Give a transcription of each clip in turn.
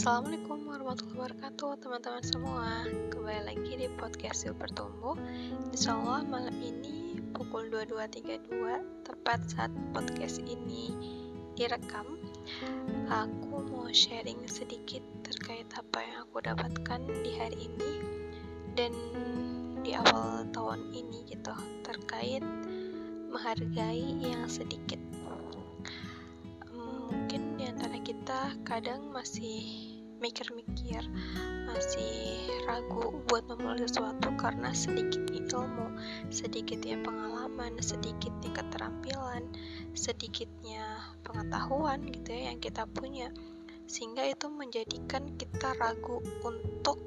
Assalamualaikum warahmatullahi wabarakatuh teman-teman semua. Kembali lagi di podcast Sil Bertumbuh Insya Allah malam ini pukul 22.32 Tepat saat podcast ini direkam Aku mau sharing sedikit terkait apa yang aku dapatkan di hari ini Dan di awal tahun ini gitu Terkait menghargai yang sedikit. Kita kadang masih mikir-mikir masih ragu buat memulai sesuatu karena sedikit ilmu sedikitnya pengalaman sedikitnya keterampilan sedikitnya pengetahuan gitu ya yang kita punya. Sehingga itu menjadikan kita ragu untuk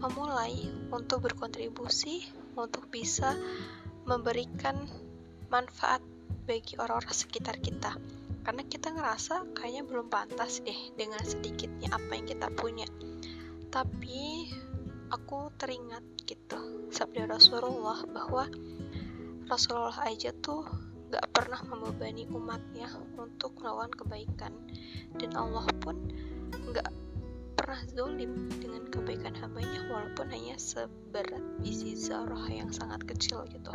memulai untuk berkontribusi untuk bisa memberikan manfaat bagi orang-orang sekitar kita karena kita ngerasa kayaknya belum pantas deh dengan sedikitnya apa yang kita punya. Tapi aku teringat gitu sabda Rasulullah bahwa Rasulullah aja tuh gak pernah membebani umatnya untuk melawan kebaikan. Dan Allah pun gak pernah zolim dengan kebaikan hambanya walaupun hanya seberat biji zarah yang sangat kecil gitu.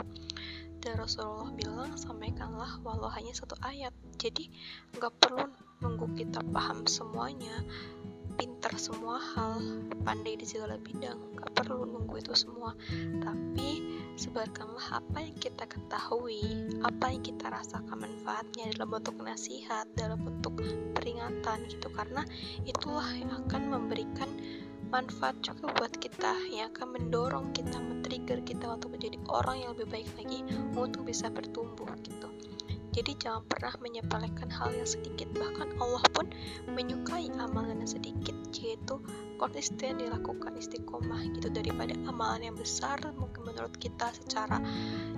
Dan Rasulullah bilang sampaikanlah walau hanya satu ayat. Jadi nggak perlu nunggu kita paham semuanya pintar semua hal pandai di segala bidang. Nggak perlu nunggu itu semua. tapi sebarkanlah apa yang kita ketahui apa yang kita rasakan manfaatnya dalam bentuk nasihat dalam bentuk peringatan gitu. Karena itulah yang akan memberikan manfaat juga buat kita yang akan mendorong kita men-trigger kita untuk menjadi orang yang lebih baik lagi untuk bisa bertumbuh gitu. Jadi jangan pernah menyepelekan hal yang sedikit. Bahkan Allah pun menyukai amalan yang sedikit yaitu konsisten dilakukan istiqomah gitu daripada amalan yang besar. Mungkin menurut kita secara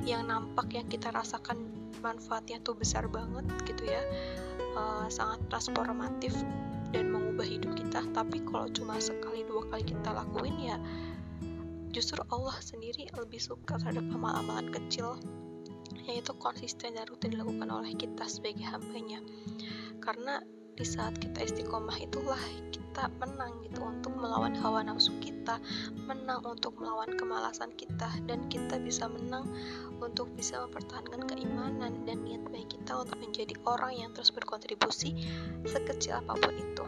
yang nampak yang kita rasakan manfaatnya tuh besar banget gitu ya. Uh, sangat transformatif dan mengubah hidup kita. Tapi kalau cuma sekali dua kali kita lakuin ya justru Allah sendiri lebih suka terhadap amal-amalan kecil. Yaitu konsisten dan rutin dilakukan oleh kita sebagai hambanya. Karena di saat kita istiqomah itulah kita menang gitu untuk melawan hawa nafsu kita menang untuk melawan kemalasan kita dan kita bisa menang untuk bisa mempertahankan keimanan dan niat baik kita untuk menjadi orang yang terus berkontribusi sekecil apa pun itu.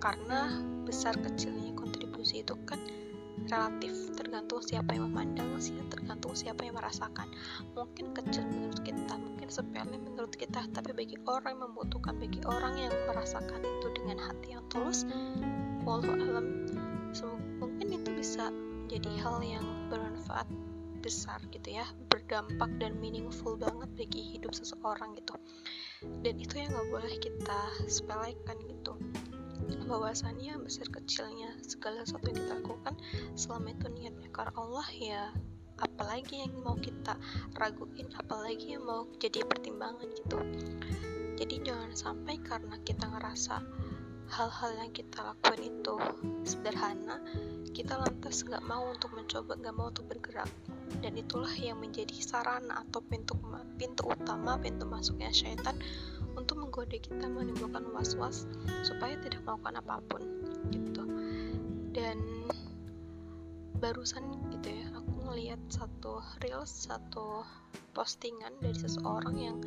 Karena besar kecilnya kontribusi itu kan relatif tergantung siapa yang memandang sih tergantung siapa yang merasakan. Mungkin kecil menurut kita mungkin sepele menurut kita tapi bagi orang yang membutuhkan bagi orang yang merasakan itu dengan hati yang tulus walau alam mungkin itu bisa jadi hal yang bermanfaat besar gitu ya berdampak dan meaningful banget bagi hidup seseorang gitu. Dan itu yang nggak boleh kita sepelekan gitu. Bahwasannya besar kecilnya segala sesuatu yang kita lakukan selama itu niatnya karena Allah ya apalagi yang mau kita raguin apalagi yang mau jadi pertimbangan gitu. Jadi jangan sampai karena kita ngerasa hal-hal yang kita lakukan itu sederhana kita lantas nggak mau untuk mencoba nggak mau untuk bergerak. Dan itulah yang menjadi sarana atau pintu pintu utama pintu masuknya syaitan untuk menggoda kita menimbulkan was-was supaya tidak melakukan apa pun gitu. Dan barusan gitu ya aku ngelihat satu reels satu postingan dari seseorang yang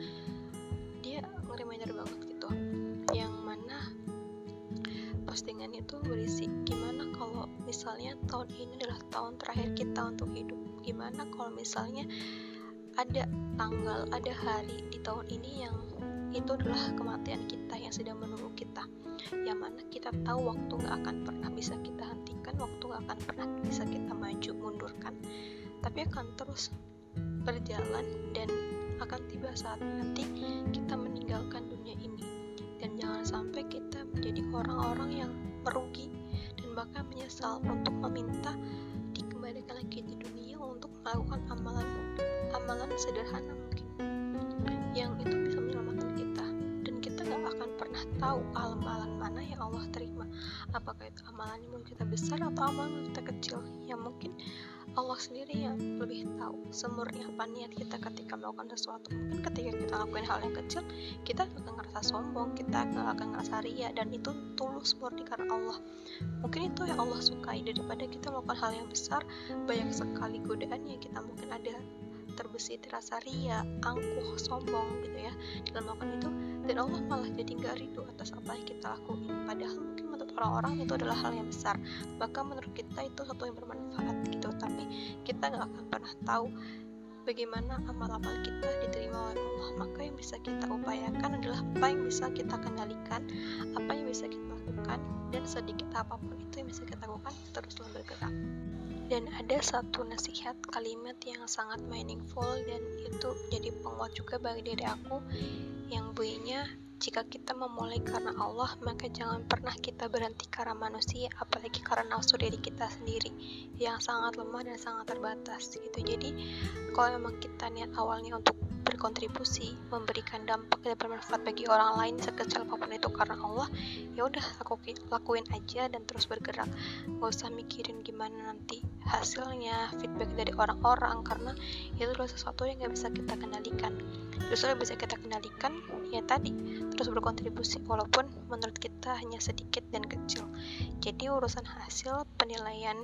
dia ngereminder banget gitu. Yang mana postingan itu berisi gimana kalau misalnya tahun ini adalah tahun terakhir kita untuk hidup? Gimana kalau misalnya ada tanggal ada hari di tahun ini yang itu adalah kematian kita yang sedang menunggu kita. Yang mana kita tahu waktu gak akan pernah bisa kita hentikan waktu gak akan pernah bisa kita maju mundurkan. Tapi akan terus berjalan dan akan tiba saat nanti kita meninggalkan dunia ini. Dan jangan sampai kita menjadi orang-orang yang merugi dan bahkan menyesal untuk meminta dikembalikan lagi di dunia untuk melakukan amalan amalan sederhana tahu amalan mana yang Allah terima. Apakah itu amalan yang kita besar atau amalan kita kecil? Yang mungkin Allah sendiri yang lebih tahu semurni apa niat kita ketika melakukan sesuatu. Mungkin ketika kita lakukan hal yang kecil kita akan ngerasa sombong kita akan ngerasa ria dan itu tulus murni karena Allah. Mungkin itu yang Allah sukai. Daripada kita melakukan hal yang besar banyak sekali godaan yang kita mungkin ada terbesit rasa ria, angkuh, sombong gitu ya. Dalam melakukan itu dan Allah malah jadi nggak rindu atas apa yang kita lakuin. Padahal mungkin menurut orang-orang itu adalah hal yang besar. Bahkan menurut kita itu satu yang bermanfaat gitu. Tapi kita nggak akan pernah tahu bagaimana amal-amal kita diterima oleh Allah. Maka yang bisa kita upayakan adalah apa yang bisa kita kendalikan apa yang bisa kita lakukan dan sedikit apa pun itu yang bisa kita lakukan teruslah bergerak. Dan ada satu nasihat kalimat yang sangat meaningful dan itu jadi penguat juga bagi diri aku yang bunyinya jika kita memulai karena Allah maka jangan pernah kita berhenti karena manusia apalagi karena nafsu diri kita sendiri yang sangat lemah dan sangat terbatas gitu jadi kalau memang kita niat awalnya untuk berkontribusi, memberikan dampak dan bermanfaat bagi orang lain sekecil apa pun itu karena Allah, ya udah aku lakuin aja dan terus bergerak. Gak usah mikirin gimana nanti hasilnya, feedback dari orang-orang karena itu adalah sesuatu yang gak bisa kita kendalikan. Justru bisa kita kendalikan ya tadi terus berkontribusi walaupun menurut kita hanya sedikit dan kecil. Jadi urusan hasil penilaian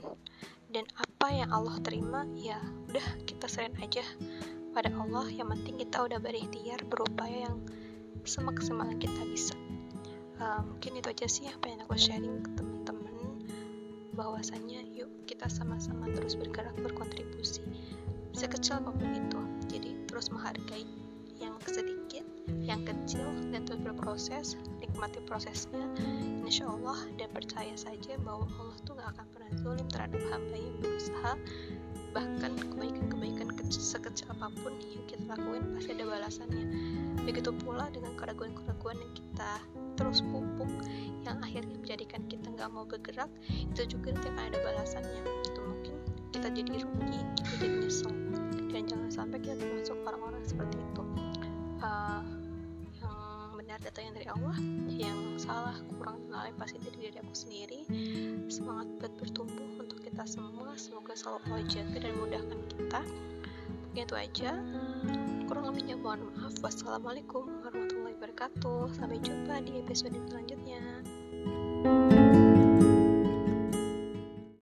dan apa yang Allah terima ya udah kita serahin aja pada Allah. Yang penting kita udah berikhtiar berupaya yang semaksimal kita bisa. Uh, mungkin itu aja sih yang aku sharing ke teman-teman. Bahwasanya yuk kita sama-sama terus bergerak berkontribusi sekecil apa pun itu. Jadi terus menghargai yang kecil dan terus berproses nikmati prosesnya insya Allah dan percaya saja bahwa Allah tuh gak akan pernah zulim terhadap hamba yang berusaha. Bahkan kebaikan-kebaikan sekecil apa pun yang kita lakuin pasti ada balasannya. Begitu pula dengan keraguan-keraguan yang kita terus pupuk yang akhirnya menjadikan kita nggak mau bergerak itu juga nanti akan ada balasannya. Itu mungkin kita jadi rugi kita jadi nyesel. Dan jangan sampai kita termasuk orang-orang seperti itu. Uh, datangnya dari Allah yang salah kurang lalai pasti dari diri aku sendiri. Semangat buat bertumbuh untuk kita semua. Semoga selalu Allah jaga dan mudahkan kita. Mungkin itu aja. Kurang lebihnya mohon maaf. Wassalamualaikum warahmatullahi wabarakatuh. Sampai jumpa di episode selanjutnya